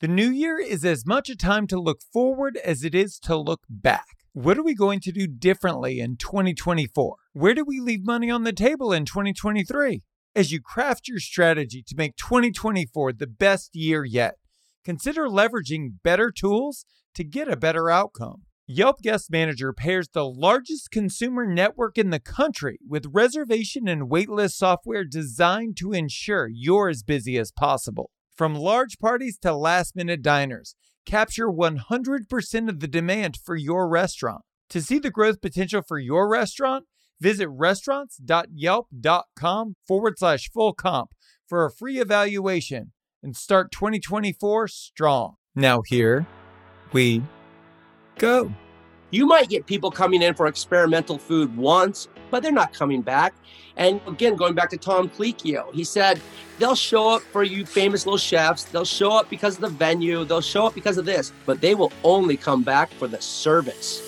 The new year is as much a time to look forward as it is to look back. What are we going to do differently in 2024? Where do we leave money on the table in 2023? As you craft your strategy to make 2024 the best year yet, consider leveraging better tools to get a better outcome. Yelp Guest Manager pairs the largest consumer network in the country with reservation and waitlist software designed to ensure you're as busy as possible. From large parties to last minute diners, capture 100% of the demand for your restaurant. To see the growth potential for your restaurant, visit restaurants.yelp.com forward slash full comp for a free evaluation and start 2024 strong. Now, here we go. You might get people coming in for experimental food once, but they're not coming back. And again, going back to Tom Colicchio, he said they'll show up for you famous little chefs. They'll show up because of the venue. They'll show up because of this, but they will only come back for the service.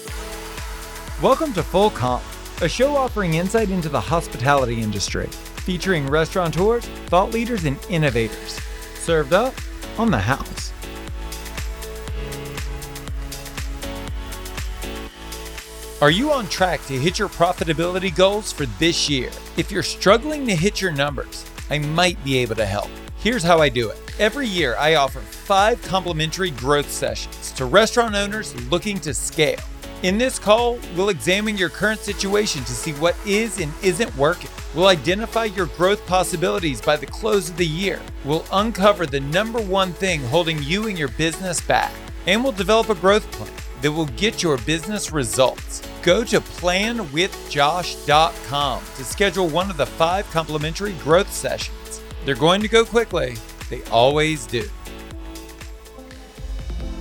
Welcome to Full Comp, a show offering insight into the hospitality industry, featuring restaurateurs, thought leaders, and innovators. Served up on the house. Are you on track to hit your profitability goals for this year? If you're struggling to hit your numbers, I might be able to help. Here's how I do it. Every year, I offer five complimentary growth sessions to restaurant owners looking to scale. In this call, we'll examine your current situation to see what is and isn't working. We'll identify your growth possibilities by the close of the year. We'll uncover the number one thing holding you and your business back. And we'll develop a growth plan that will get your business results. Go to planwithjosh.com to schedule one of the five complimentary growth sessions. They're going to go quickly, they always do.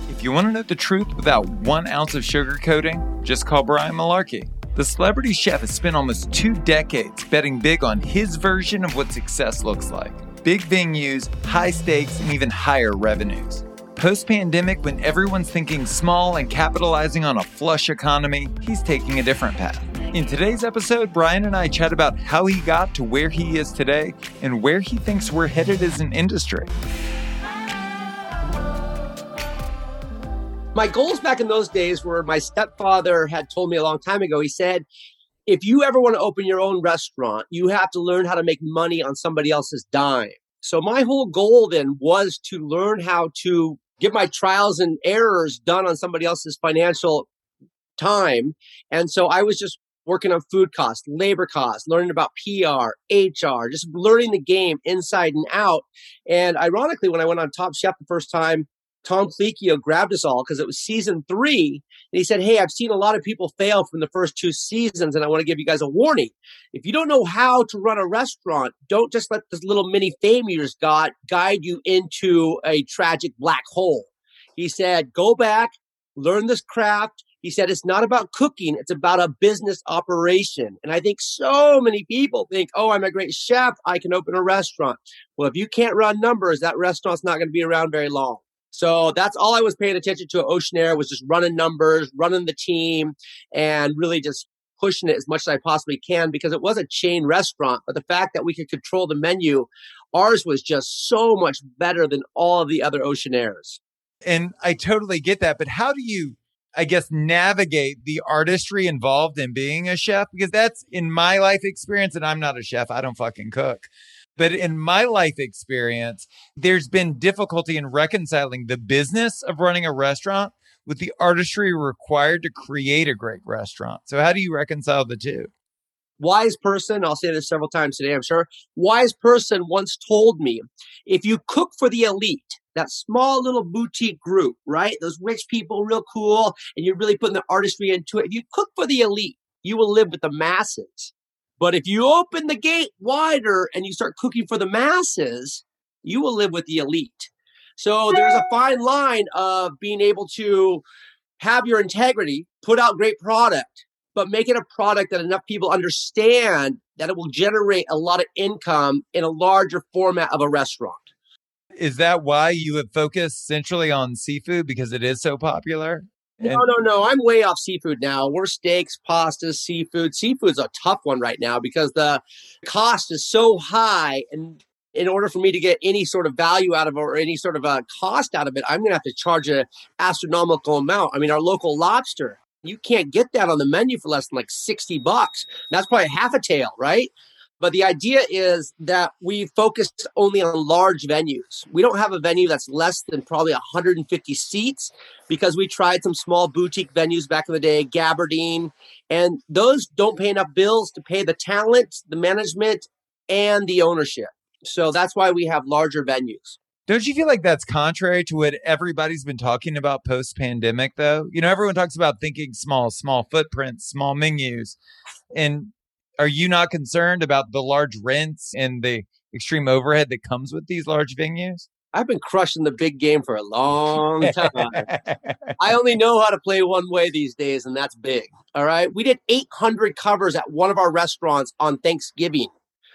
If you want to know the truth without one ounce of sugarcoating, just call Brian Malarkey. The celebrity chef has spent almost two decades betting big on his version of what success looks like big venues, high stakes, and even higher revenues. Post pandemic, when everyone's thinking small and capitalizing on a flush economy, he's taking a different path. In today's episode, Brian and I chat about how he got to where he is today and where he thinks we're headed as an industry. My goals back in those days were my stepfather had told me a long time ago. He said, if you ever want to open your own restaurant, you have to learn how to make money on somebody else's dime. So my whole goal then was to learn how to get my trials and errors done on somebody else's financial time. And so I was just working on food costs, labor costs, learning about PR, HR, just learning the game inside and out. And ironically, when I went on Top Chef the first time, Tom Colicchio grabbed us all because it was season three. And he said, Hey, I've seen a lot of people fail from the first two seasons, and I want to give you guys a warning. If you don't know how to run a restaurant, don't just let this little mini fame you just got guide you into a tragic black hole. He said, Go back, learn this craft. He said, It's not about cooking, it's about a business operation. And I think so many people think, Oh, I'm a great chef. I can open a restaurant. Well, if you can't run numbers, that restaurant's not going to be around very long. So that's all I was paying attention to at Oceanaire was just running numbers, running the team, and really just pushing it as much as I possibly can because it was a chain restaurant. But the fact that we could control the menu, ours was just so much better than all of the other Oceanaires. And I totally get that. But how do you, I guess, navigate the artistry involved in being a chef? Because that's in my life experience, and I'm not a chef, I don't fucking cook. But in my life experience, there's been difficulty in reconciling the business of running a restaurant with the artistry required to create a great restaurant. So, how do you reconcile the two? Wise person, I'll say this several times today, I'm sure. Wise person once told me if you cook for the elite, that small little boutique group, right? Those rich people, real cool, and you're really putting the artistry into it. If you cook for the elite, you will live with the masses. But if you open the gate wider and you start cooking for the masses, you will live with the elite. So there's a fine line of being able to have your integrity, put out great product, but make it a product that enough people understand that it will generate a lot of income in a larger format of a restaurant. Is that why you have focused centrally on seafood because it is so popular? No, no, no. I'm way off seafood now. We're steaks, pastas, seafood. Seafood's a tough one right now because the cost is so high and in order for me to get any sort of value out of it or any sort of a cost out of it, I'm going to have to charge an astronomical amount. I mean, our local lobster, you can't get that on the menu for less than like 60 bucks. That's probably half a tail, right? But the idea is that we focus only on large venues. We don't have a venue that's less than probably 150 seats because we tried some small boutique venues back in the day, Gabardine, and those don't pay enough bills to pay the talent, the management, and the ownership. So that's why we have larger venues. Don't you feel like that's contrary to what everybody's been talking about post pandemic, though? You know, everyone talks about thinking small, small footprints, small menus. And are you not concerned about the large rents and the extreme overhead that comes with these large venues? I've been crushing the big game for a long time. I only know how to play one way these days, and that's big. All right. We did 800 covers at one of our restaurants on Thanksgiving.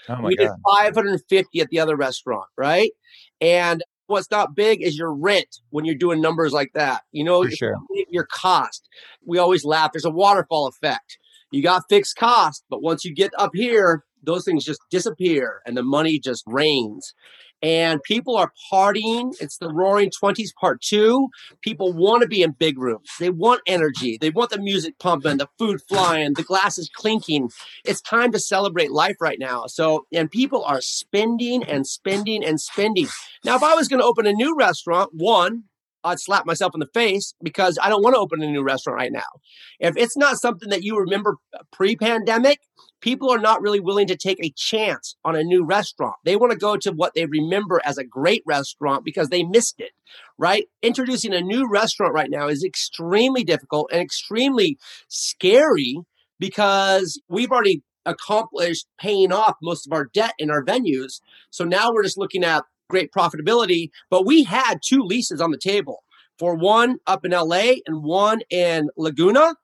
Oh we God. We did 550 at the other restaurant, right? And what's not big is your rent when you're doing numbers like that. You know, sure. your cost. We always laugh. There's a waterfall effect. You got fixed cost, but once you get up here, those things just disappear and the money just rains and people are partying. It's the Roaring Twenties Part Two. People want to be in big rooms. They want energy. They want the music pumping, the food flying, the glasses clinking. It's time to celebrate life right now. So, and people are spending and spending and spending. Now, if I was going to open a new restaurant, one, I'd slap myself in the face because I don't want to open a new restaurant right now. If it's not something that you remember uh, pre pandemic, people are not really willing to take a chance on a new restaurant. They want to go to what they remember as a great restaurant because they missed it, right? Introducing a new restaurant right now is extremely difficult and extremely scary because we've already accomplished paying off most of our debt in our venues. So now we're just looking at great profitability, but we had two leases on the table for one up in LA and one in Laguna.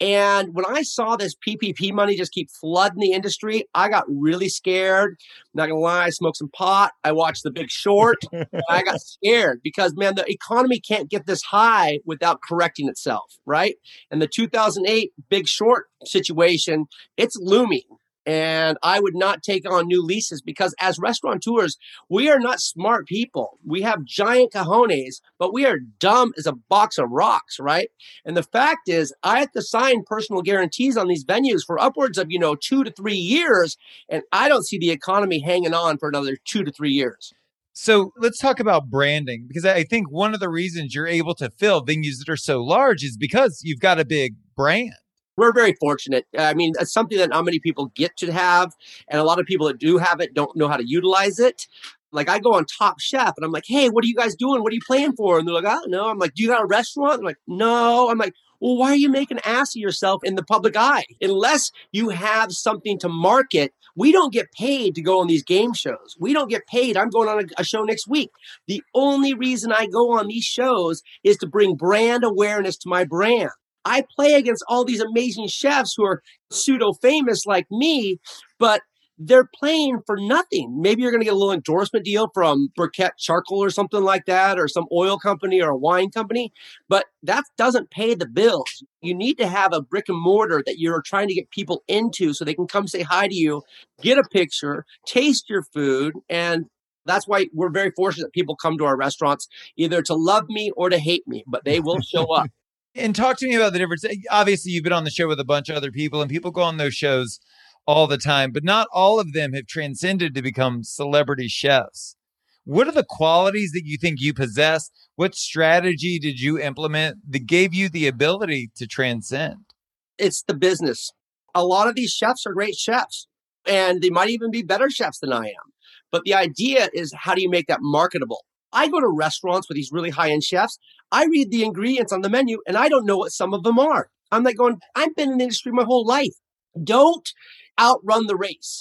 And when I saw this PPP money just keep flooding the industry, I got really scared. Not gonna lie, I smoked some pot. I watched The Big Short. I got scared because man, the economy can't get this high without correcting itself, right? And the 2008 Big Short situation, it's looming and I would not take on new leases because as restaurateurs, we are not smart people. We have giant cojones, but we are dumb as a box of rocks, right? And the fact is, I have to sign personal guarantees on these venues for upwards of, you know, two to three years. And I don't see the economy hanging on for another two to three years. So let's talk about branding because I think one of the reasons you're able to fill venues that are so large is because you've got a big brand we're very fortunate. I mean, it's something that not many people get to have, and a lot of people that do have it don't know how to utilize it. Like I go on Top Chef and I'm like, hey, what are you guys doing? What are you playing for? And they're like, I don't know. I'm like, do you got a restaurant? I'm like, no. I'm like, well, why are you making ass of yourself in the public eye? Unless you have something to market, we don't get paid to go on these game shows. We don't get paid. I'm going on a, a, show next week. The only reason I go on these shows is to bring brand awareness to my brand. I play against all these amazing chefs who are pseudo famous like me, but they're playing for nothing. Maybe you're going to get a little endorsement deal from Briquette Charcoal or something like that, or some oil company or a wine company, but that doesn't pay the bills. You need to have a brick and mortar that you're trying to get people into so they can come say hi to you, get a picture, taste your food, and that's why we're very fortunate that people come to our restaurants either to love me or to hate me, but they will show up. And talk to me about the difference. Obviously, you've been on the show with a bunch of other people, and people go on those shows all the time, but not all of them have transcended to become celebrity chefs. What are the qualities that you think you possess? What strategy did you implement that gave you the ability to transcend? It's the business. A lot of these chefs are great chefs, and they might even be better chefs than I am. But the idea is how do you make that marketable? I go to restaurants with these really high end chefs. I read the ingredients on the menu and I don't know what some of them are. I'm like going, I've been in the industry my whole life. Don't outrun the race.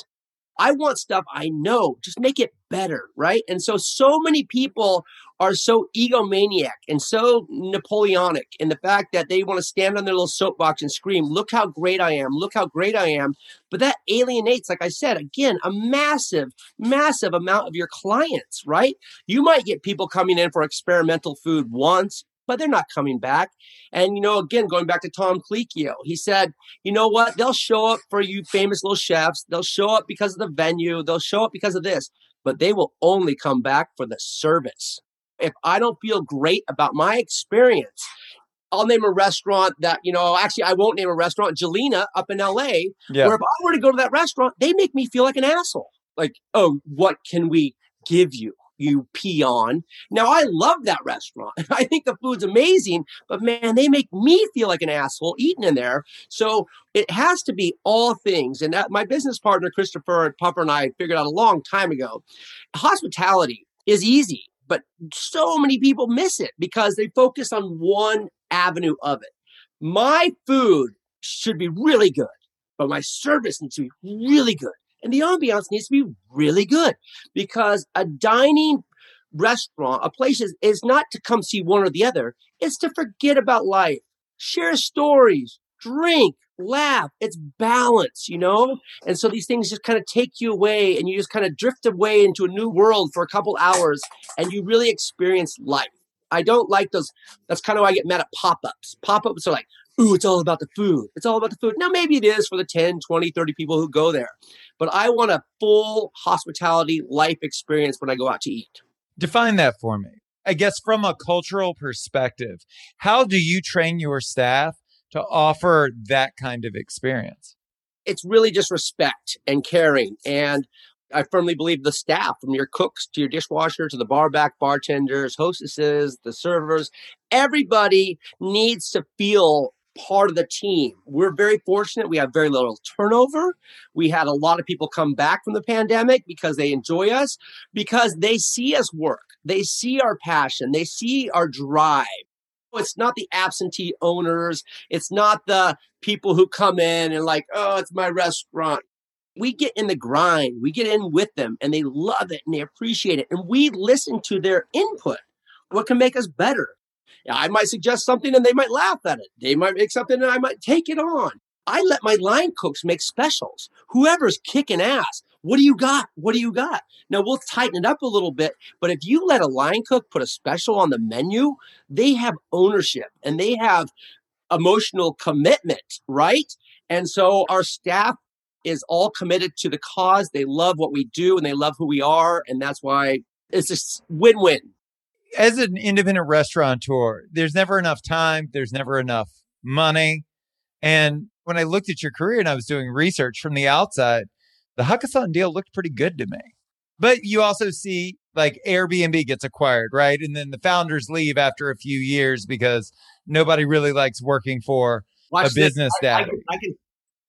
I want stuff I know. Just make it better, right? And so, so many people are so egomaniac and so Napoleonic in the fact that they want to stand on their little soapbox and scream, Look how great I am, look how great I am. But that alienates, like I said, again, a massive, massive amount of your clients, right? You might get people coming in for experimental food once, but they're not coming back. And, you know, again, going back to Tom Colicchio, he said, you know what? They'll show up for you famous little chefs. They'll show up because of the venue. They'll show up because of this but they will only come back for the service. If I don't feel great about my experience, I'll name a restaurant that, you know, actually, I won't name a restaurant, Gjelina up in LA, Yeah. where if I were to go to that restaurant, they make me feel like an asshole. Like, oh, what can we give you? You pee on. Now, I love that restaurant. I think the food's amazing, but man, they make me feel like an asshole eating in there. So it has to be all things. And that, my business partner, Christopher Puffer and I figured out a long time ago hospitality is easy, but so many people miss it because they focus on one avenue of it. My food should be really good, but my service needs to be really good. And the ambiance needs to be really good because a dining restaurant, a place is, is not to come see one or the other, it's to forget about life, share stories, drink, laugh. It's balance, you know? And so these things just kind of take you away and you just kind of drift away into a new world for a couple hours and you really experience life. I don't like those. That's kind of why I get mad at pop ups. Pop ups are like, ooh, it's all about the food. It's all about the food. Now, maybe it is for the 10, 20, 30 people who go there, but I want a full hospitality life experience when I go out to eat. Define that for me. I guess from a cultural perspective, how do you train your staff to offer that kind of experience? It's really just respect and caring. And I firmly believe the staff, from your cooks to your dishwasher to the bar back bartenders, hostesses, the servers, everybody needs to feel part of the team. We're very fortunate. We have very little turnover. We had a lot of people come back from the pandemic because they enjoy us, because they see us work. They see our passion. They see our drive. It's not the absentee owners. It's not the people who come in and like, oh, it's my restaurant. We get in the grind. We get in with them and they love it and they appreciate it. And we listen to their input. What can make us better? I might suggest something and they might laugh at it. They might make something and I might take it on. I let my line cooks make specials. Whoever's kicking ass, what do you got? What do you got? Now we'll tighten it up a little bit, but if you let a line cook put a special on the menu, they have ownership and they have emotional commitment, right? And so our staff is all committed to the cause. They love what we do and they love who we are. And that's why it's just win win as an independent restaurateur, there's never enough time, there's never enough money. And when I looked at your career and I was doing research from the outside, the Hakkasan deal looked pretty good to me. But you also see like Airbnb gets acquired, right? And then the founders leave after a few years because nobody really likes working for Watch a business this. I, I, can, I can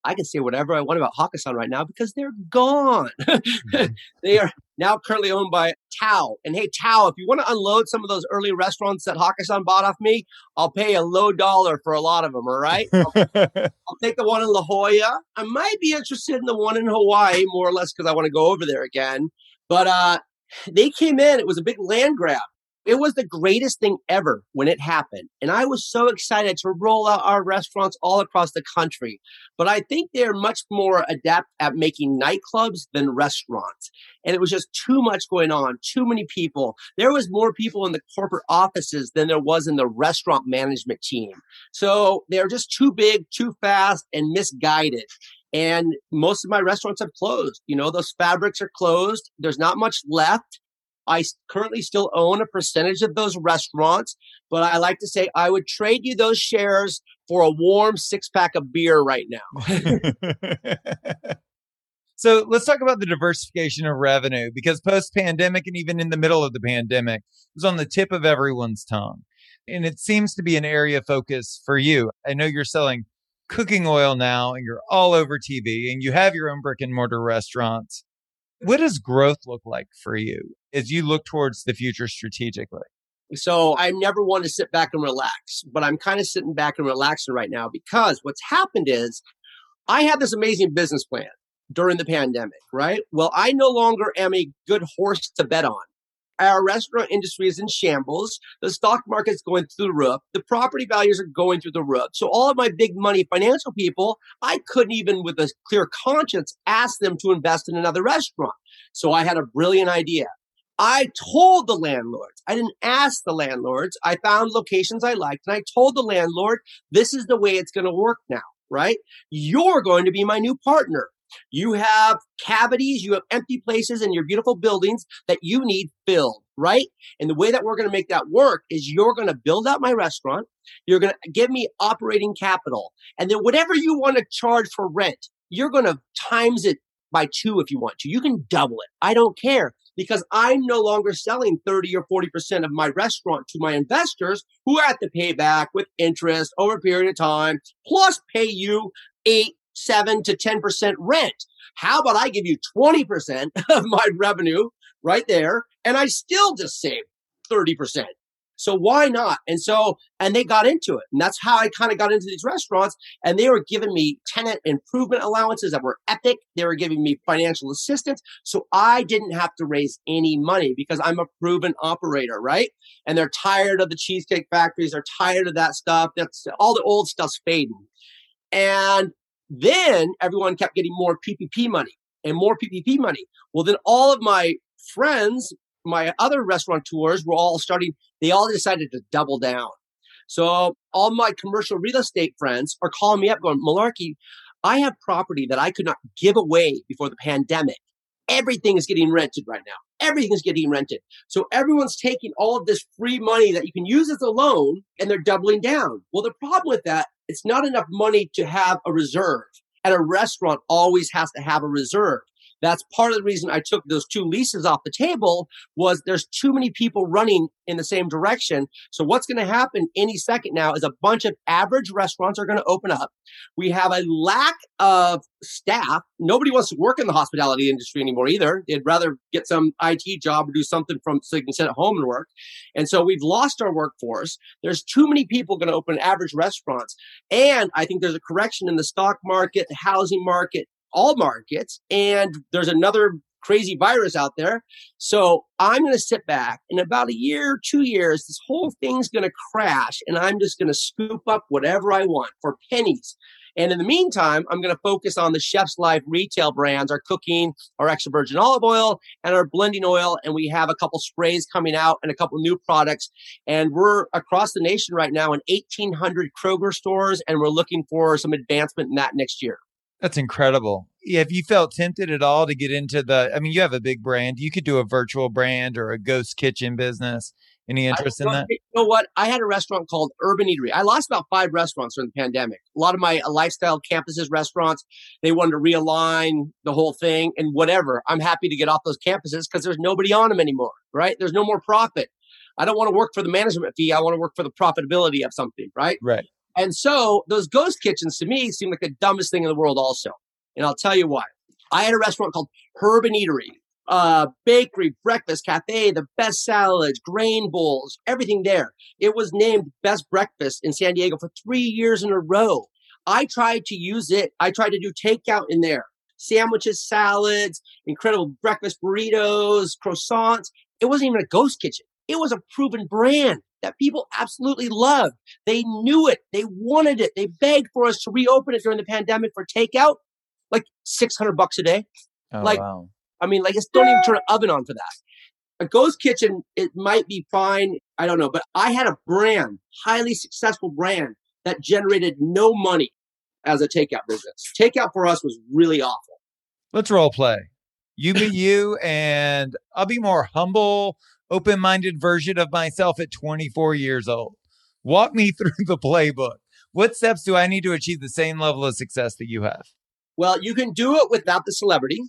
I can say whatever I want about Hakkasan right now because they're gone. they are now currently owned by Tao. And hey, Tao, if you want to unload some of those early restaurants that Hakkasan bought off me, I'll pay a low dollar for a lot of them. All right. I'll, I'll take the one in La Jolla. I might be interested in the one in Hawaii more or less because I want to go over there again. But uh, they came in. It was a big land grab. It was the greatest thing ever when it happened. And I was so excited to roll out our restaurants all across the country. But I think they're much more adept at making nightclubs than restaurants. And it was just too much going on, too many people. There was more people in the corporate offices than there was in the restaurant management team. So they're just too big, too fast, and misguided. And most of my restaurants have closed. You know, those fabrics are closed. There's not much left. I currently still own a percentage of those restaurants, but I like to say I would trade you those shares for a warm six pack of beer right now. so let's talk about the diversification of revenue because post pandemic and even in the middle of the pandemic it was on the tip of everyone's tongue. And it seems to be an area of focus for you. I know you're selling cooking oil now and you're all over TV and you have your own brick and mortar restaurants. What does growth look like for you as you look towards the future strategically? So I never want to sit back and relax, but I'm kind of sitting back and relaxing right now because what's happened is I had this amazing business plan during the pandemic, right? Well, I no longer am a good horse to bet on. Our restaurant industry is in shambles. The stock market's going through the roof. The property values are going through the roof. So all of my big money financial people, I couldn't even with a clear conscience ask them to invest in another restaurant. So I had a brilliant idea. I told the landlords, I didn't ask the landlords. I found locations I liked and I told the landlord, this is the way it's going to work now, right? You're going to be my new partner. You have cavities, you have empty places in your beautiful buildings that you need filled, right? And the way that we're going to make that work is you're going to build out my restaurant. You're going to give me operating capital. And then whatever you want to charge for rent, you're going to times it by two if you want to. You can double it. I don't care because I'm no longer selling 30 or 40% of my restaurant to my investors who have to pay back with interest over a period of time, plus pay you eight, seven to 10% rent. How about I give you 20% of my revenue right there and I still just save 30%. So why not? And so, and they got into it. And that's how I kind of got into these restaurants. And they were giving me tenant improvement allowances that were epic. They were giving me financial assistance. So I didn't have to raise any money because I'm a proven operator, right? And they're tired of the cheesecake factories. They're tired of that stuff. That's all the old stuff's fading. And then everyone kept getting more PPP money and more PPP money. Well, then all of my friends my other restaurateurs were all starting, they all decided to double down. So all my commercial real estate friends are calling me up going, Malarkey, I have property that I could not give away before the pandemic. Everything is getting rented right now. Everything is getting rented. So everyone's taking all of this free money that you can use as a loan and they're doubling down. Well, the problem with that, it's not enough money to have a reserve. And a restaurant always has to have a reserve. That's part of the reason I took those two leases off the table was there's too many people running in the same direction. So what's going to happen any second now is a bunch of average restaurants are going to open up. We have a lack of staff. Nobody wants to work in the hospitality industry anymore either. They'd rather get some IT job or do something from so they can sit at home and work. And so we've lost our workforce. There's too many people going to open average restaurants. And I think there's a correction in the stock market, the housing market, all markets. And there's another crazy virus out there. So I'm going to sit back in about a year, two years, this whole thing's going to crash and I'm just going to scoop up whatever I want for pennies. And in the meantime, I'm going to focus on the Chef's Life retail brands, our cooking, our extra virgin olive oil, and our blending oil. And we have a couple sprays coming out and a couple new products. And we're across the nation right now in 1,800 Kroger stores, and we're looking for some advancement in that next year. That's incredible. Yeah, have you felt tempted at all to get into the? I mean, you have a big brand. You could do a virtual brand or a ghost kitchen business. Any interest in that? You know what? I had a restaurant called Herb and Eatery. I lost about five restaurants during the pandemic. A lot of my uh, lifestyle campuses restaurants, they wanted to realign the whole thing and whatever. I'm happy to get off those campuses because there's nobody on them anymore, right? There's no more profit. I don't want to work for the management fee. I want to work for the profitability of something, right? Right. And so those ghost kitchens to me seem like the dumbest thing in the world also. And I'll tell you why. I had a restaurant called Herb and Eatery, uh, bakery, breakfast, cafe, the best salads, grain bowls, everything there. It was named best breakfast in San Diego for three years in a row. I tried to use it. I tried to do takeout in there. Sandwiches, salads, incredible breakfast burritos, croissants. It wasn't even a ghost kitchen. It was a proven brand that people absolutely loved. They knew it. They wanted it. They begged for us to reopen it during the pandemic for takeout, like 600 bucks a day. Oh, like, wow. I mean, like, it's don't even turn an oven on for that. A ghost kitchen, it might be fine. I don't know, but I had a brand, highly successful brand that generated no money as a takeout business. Takeout for us was really awful. Let's role play. You be you, and I'll be more humble, open minded version of myself at 24 years old. Walk me through the playbook. What steps do I need to achieve the same level of success that you have? Well, you can do it without the celebrity.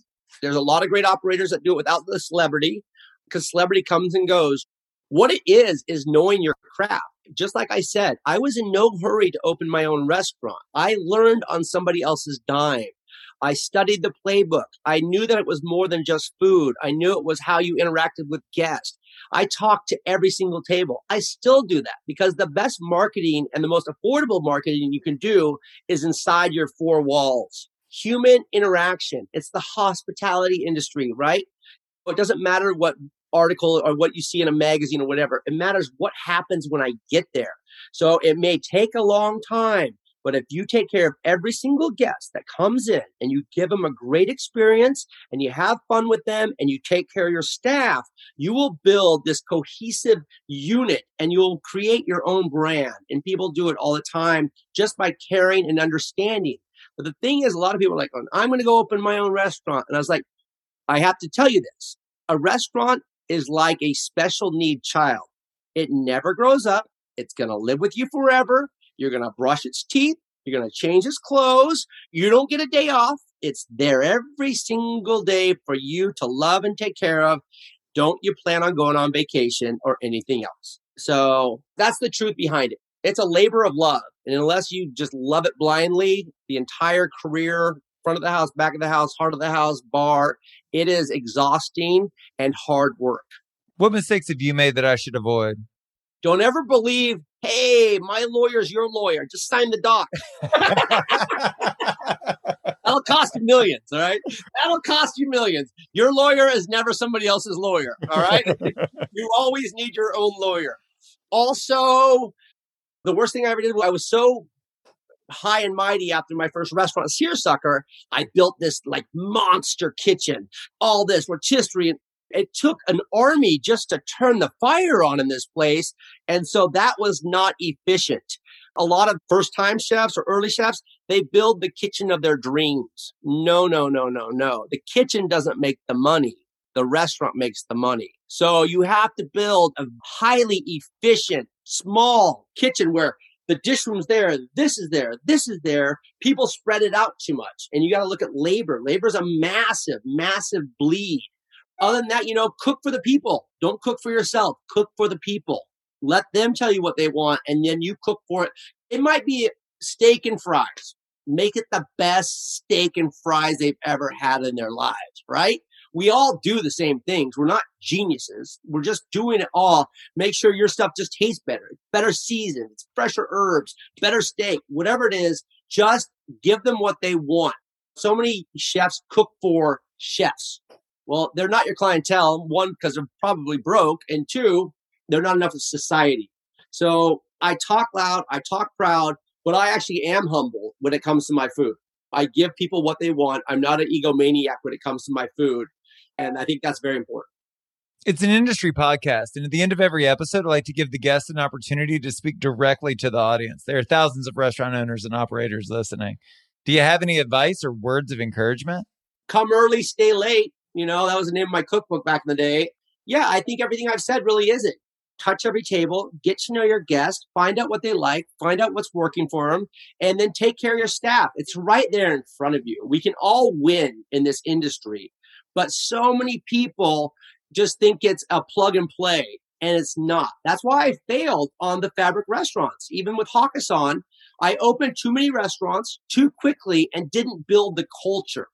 There's a lot of great operators that do it without the celebrity because celebrity comes and goes. What it is, is knowing your craft. Just like I said, I was in no hurry to open my own restaurant. I learned on somebody else's dime. I studied the playbook. I knew that it was more than just food. I knew it was how you interacted with guests. I talk to every single table. I still do that because the best marketing and the most affordable marketing you can do is inside your four walls. Human interaction. It's the hospitality industry, right? It doesn't matter what article or what you see in a magazine or whatever. It matters what happens when I get there. So it may take a long time. But if you take care of every single guest that comes in and you give them a great experience and you have fun with them and you take care of your staff, you will build this cohesive unit and you'll create your own brand. And people do it all the time just by caring and understanding. But the thing is, a lot of people are like, I'm going to go open my own restaurant. And I was like, I have to tell you this a restaurant is like a special need child. It never grows up. It's going to live with you forever. You're going to brush its teeth. You're going to change its clothes. You don't get a day off. It's there every single day for you to love and take care of. Don't you plan on going on vacation or anything else? So that's the truth behind it. It's a labor of love. And unless you just love it blindly, the entire career, front of the house, back of the house, heart of the house, bar, it is exhausting and hard work. What mistakes have you made that I should avoid? Don't ever believe, hey, my lawyer's your lawyer. Just sign the doc. That'll cost you millions, all right? That'll cost you millions. Your lawyer is never somebody else's lawyer, all right? you always need your own lawyer. Also, the worst thing I ever did, I was so high and mighty after my first restaurant, Searsucker. I built this like monster kitchen, all this rotisserie. And it took an army just to turn the fire on in this place. And so that was not efficient. A lot of first time chefs or early chefs, they build the kitchen of their dreams. No, no, no, no, no. The kitchen doesn't make the money. The restaurant makes the money. So you have to build a highly efficient, small kitchen where the dish room's there, this is there, this is there. People spread it out too much. And you got to look at labor. Labor is a massive, massive bleed. Other than that, you know, cook for the people. Don't cook for yourself. Cook for the people. Let them tell you what they want and then you cook for it. It might be steak and fries. Make it the best steak and fries they've ever had in their lives, right? We all do the same things. We're not geniuses. We're just doing it all. Make sure your stuff just tastes better, better seasoned, fresher herbs, better steak, whatever it is. Just give them what they want. So many chefs cook for chefs. Well, they're not your clientele. One, because they're probably broke. And two, they're not enough of society. So I talk loud, I talk proud, but I actually am humble when it comes to my food. I give people what they want. I'm not an egomaniac when it comes to my food. And I think that's very important. It's an industry podcast. And at the end of every episode, I like to give the guests an opportunity to speak directly to the audience. There are thousands of restaurant owners and operators listening. Do you have any advice or words of encouragement? Come early, stay late. You know, that was the name of my cookbook back in the day. Yeah, I think everything I've said really is it. Touch every table, get to know your guest, find out what they like, find out what's working for them, and then take care of your staff. It's right there in front of you. We can all win in this industry but so many people just think it's a plug and play, and it's not. That's why I failed on the fabric restaurants. Even with Hakkasan, I opened too many restaurants too quickly and didn't build the culture.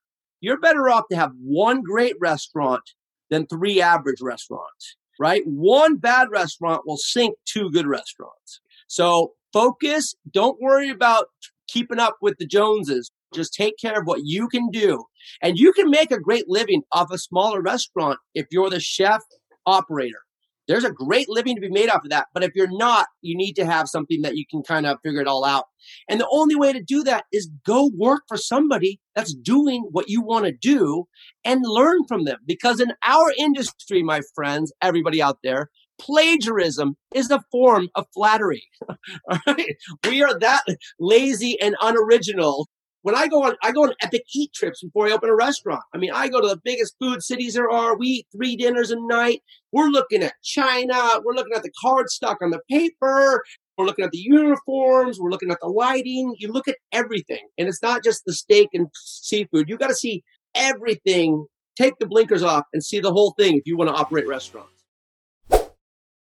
You're better off to have one great restaurant than three average restaurants, right? One bad restaurant will sink two good restaurants. So focus. Don't worry about keeping up with the Joneses. Just take care of what you can do. And you can make a great living off a smaller restaurant if you're the chef operator. There's a great living to be made off of that. But if you're not, you need to have something that you can kind of figure it all out. And the only way to do that is go work for somebody that's doing what you want to do and learn from them. Because in our industry, my friends, everybody out there, plagiarism is a form of flattery. All right. We are that lazy and unoriginal when I go on, I go on epic eat trips before I open a restaurant. I mean, I go to the biggest food cities there are. We eat three dinners a night. We're looking at China. We're looking at the card stock on the paper. We're looking at the uniforms. We're looking at the lighting. You look at everything. And it's not just the steak and seafood. You got to see everything. Take the blinkers off and see the whole thing if you want to operate restaurants.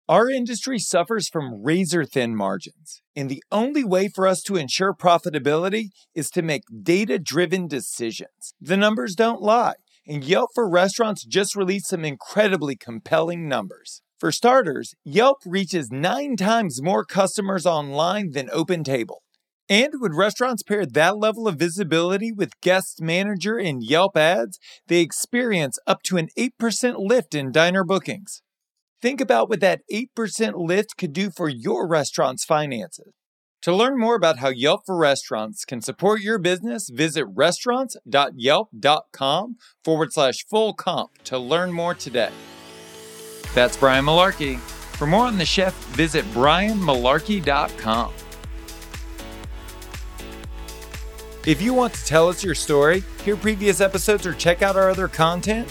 Our industry suffers from razor thin margins, and the only way for us to ensure profitability is to make data driven decisions. The numbers don't lie, and Yelp for Restaurants just released some incredibly compelling numbers. For starters, Yelp reaches nine times more customers online than OpenTable. And when restaurants pair that level of visibility with Guest Manager and Yelp ads, they experience up to an 8% lift in diner bookings. Think about what that 8% lift could do for your restaurant's finances. To learn more about how Yelp for Restaurants can support your business, visit restaurants.yelp.com forward slash full comp to learn more today. That's Brian Malarkey. For more on the chef, visit brianmalarkey.com. If you want to tell us your story, hear previous episodes, or check out our other content,